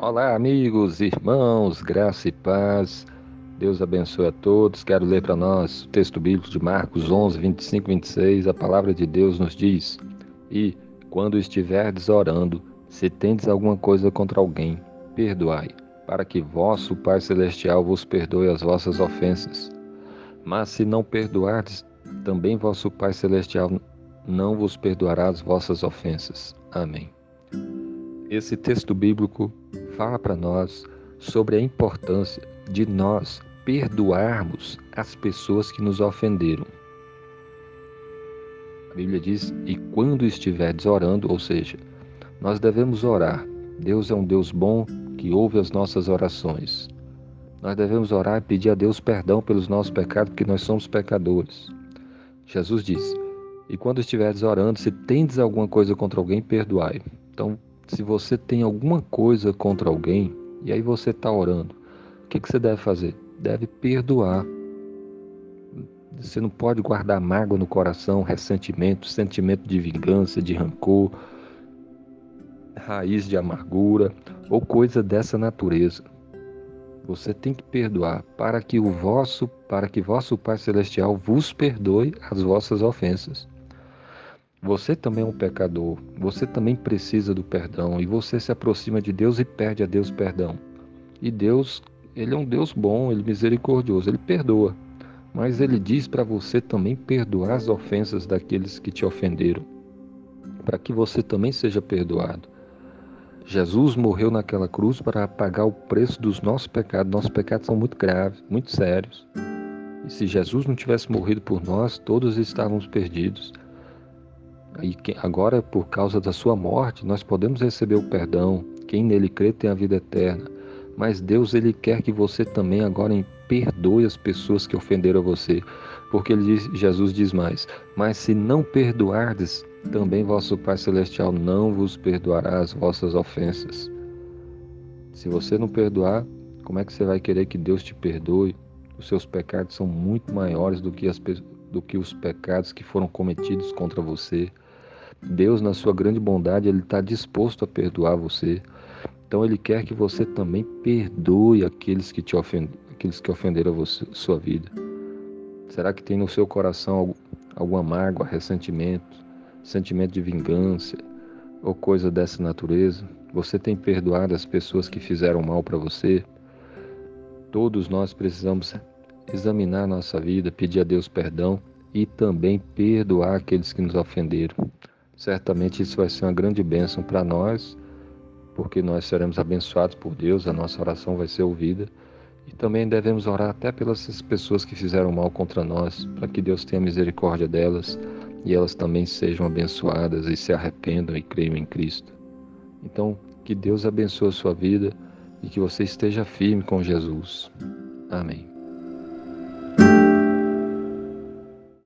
Olá, amigos, irmãos, graça e paz. Deus abençoe a todos. Quero ler para nós o texto bíblico de Marcos 11, 25 e 26. A palavra de Deus nos diz: E quando estiverdes orando, se tendes alguma coisa contra alguém, perdoai, para que vosso Pai Celestial vos perdoe as vossas ofensas. Mas se não perdoardes, também vosso Pai Celestial não vos perdoará as vossas ofensas. Amém. Esse texto bíblico fala para nós sobre a importância de nós perdoarmos as pessoas que nos ofenderam. A Bíblia diz: "E quando estiverdes orando", ou seja, nós devemos orar. Deus é um Deus bom que ouve as nossas orações. Nós devemos orar e pedir a Deus perdão pelos nossos pecados, porque nós somos pecadores. Jesus disse: E quando estiveres orando, se tendes alguma coisa contra alguém, perdoai. Então, se você tem alguma coisa contra alguém, e aí você está orando, o que, que você deve fazer? Deve perdoar. Você não pode guardar mágoa no coração, ressentimento, sentimento de vingança, de rancor, raiz de amargura ou coisa dessa natureza. Você tem que perdoar para que o vosso, para que vosso Pai celestial vos perdoe as vossas ofensas. Você também é um pecador, você também precisa do perdão e você se aproxima de Deus e pede a Deus perdão. E Deus, ele é um Deus bom, ele é misericordioso, ele perdoa. Mas ele diz para você também perdoar as ofensas daqueles que te ofenderam, para que você também seja perdoado. Jesus morreu naquela cruz para pagar o preço dos nossos pecados. Nossos pecados são muito graves, muito sérios. E se Jesus não tivesse morrido por nós, todos estávamos perdidos. E agora, por causa da sua morte, nós podemos receber o perdão. Quem nele crê tem a vida eterna. Mas Deus ele quer que você também agora perdoe as pessoas que ofenderam você, porque diz, Jesus diz mais: "Mas se não perdoardes, também vosso Pai Celestial não vos perdoará as vossas ofensas. Se você não perdoar, como é que você vai querer que Deus te perdoe? Os seus pecados são muito maiores do que, as, do que os pecados que foram cometidos contra você. Deus, na sua grande bondade, Ele está disposto a perdoar você. Então Ele quer que você também perdoe aqueles que te ofendem, aqueles que ofenderam a você, sua vida. Será que tem no seu coração alguma mágoa, ressentimento? sentimento de vingança ou coisa dessa natureza? Você tem perdoado as pessoas que fizeram mal para você? Todos nós precisamos examinar nossa vida, pedir a Deus perdão e também perdoar aqueles que nos ofenderam. Certamente isso vai ser uma grande bênção para nós, porque nós seremos abençoados por Deus, a nossa oração vai ser ouvida. E também devemos orar até pelas pessoas que fizeram mal contra nós, para que Deus tenha misericórdia delas e elas também sejam abençoadas e se arrependam e creiam em Cristo. Então, que Deus abençoe a sua vida e que você esteja firme com Jesus. Amém.